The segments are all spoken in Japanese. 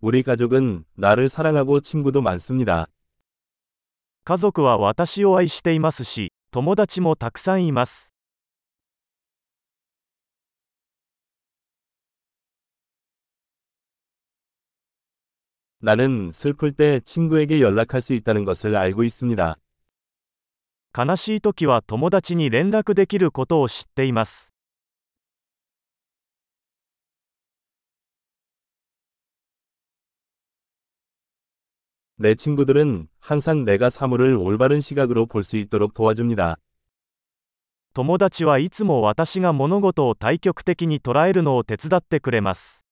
우리 가족은 나를 사랑하고 친구도 많습니다. 家族は私を愛していますし友達もたくさんいます 나는 슬플 때 친구에게 연락할 수 있다는 것을 알고 있습니다. 悲しい時は友達に連絡できることを知っています 내 친구들은 항상 내가 사물을 올바른 시각으로 볼 수 있도록 도와줍니다. 友達はいつも私が物事を対極的に捉えるのを手伝ってくれます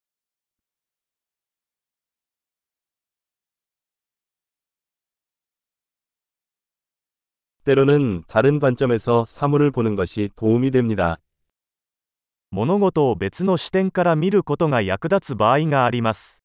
때로는 다른 관점에서 사물을 보는 것이 도움이 됩니다. 物事を別の視点から見ることが役立つ場合があります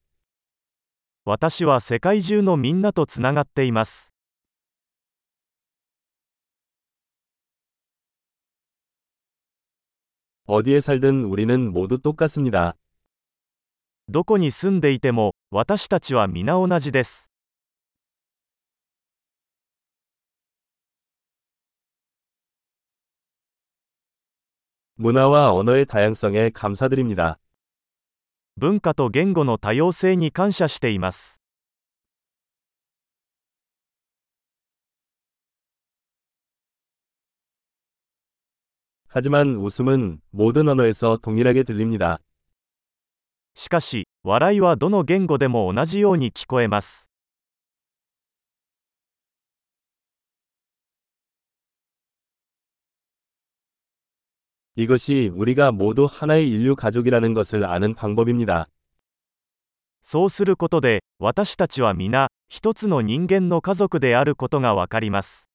私は世界中のみんなとつながっています 어디에 살든 우리는 모두 똑같습니다. どこに住んでいても私たちは皆同じです 문화와 언어의 다양성에 감사드립니다. 文化と言語の多様性に感謝しています 하지만 웃음은 모든 언어에서 동일하게 들립니다. しかし笑いはどの言語でも同じように聞こえます 이것이 우리가 모두 하나의 인류 가족이라는 것을 아는 방법입니다. そうすることで私たちは皆一つの人間の家族であることがわかります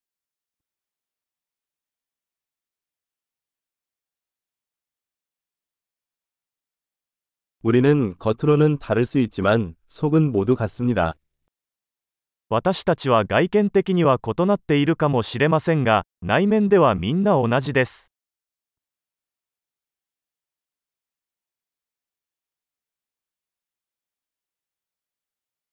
우리는 겉으로는 다를 수 있지만 속은 모두 같습니다. 私たちは外見的には異なっているかもしれませんが内面ではみんな同じです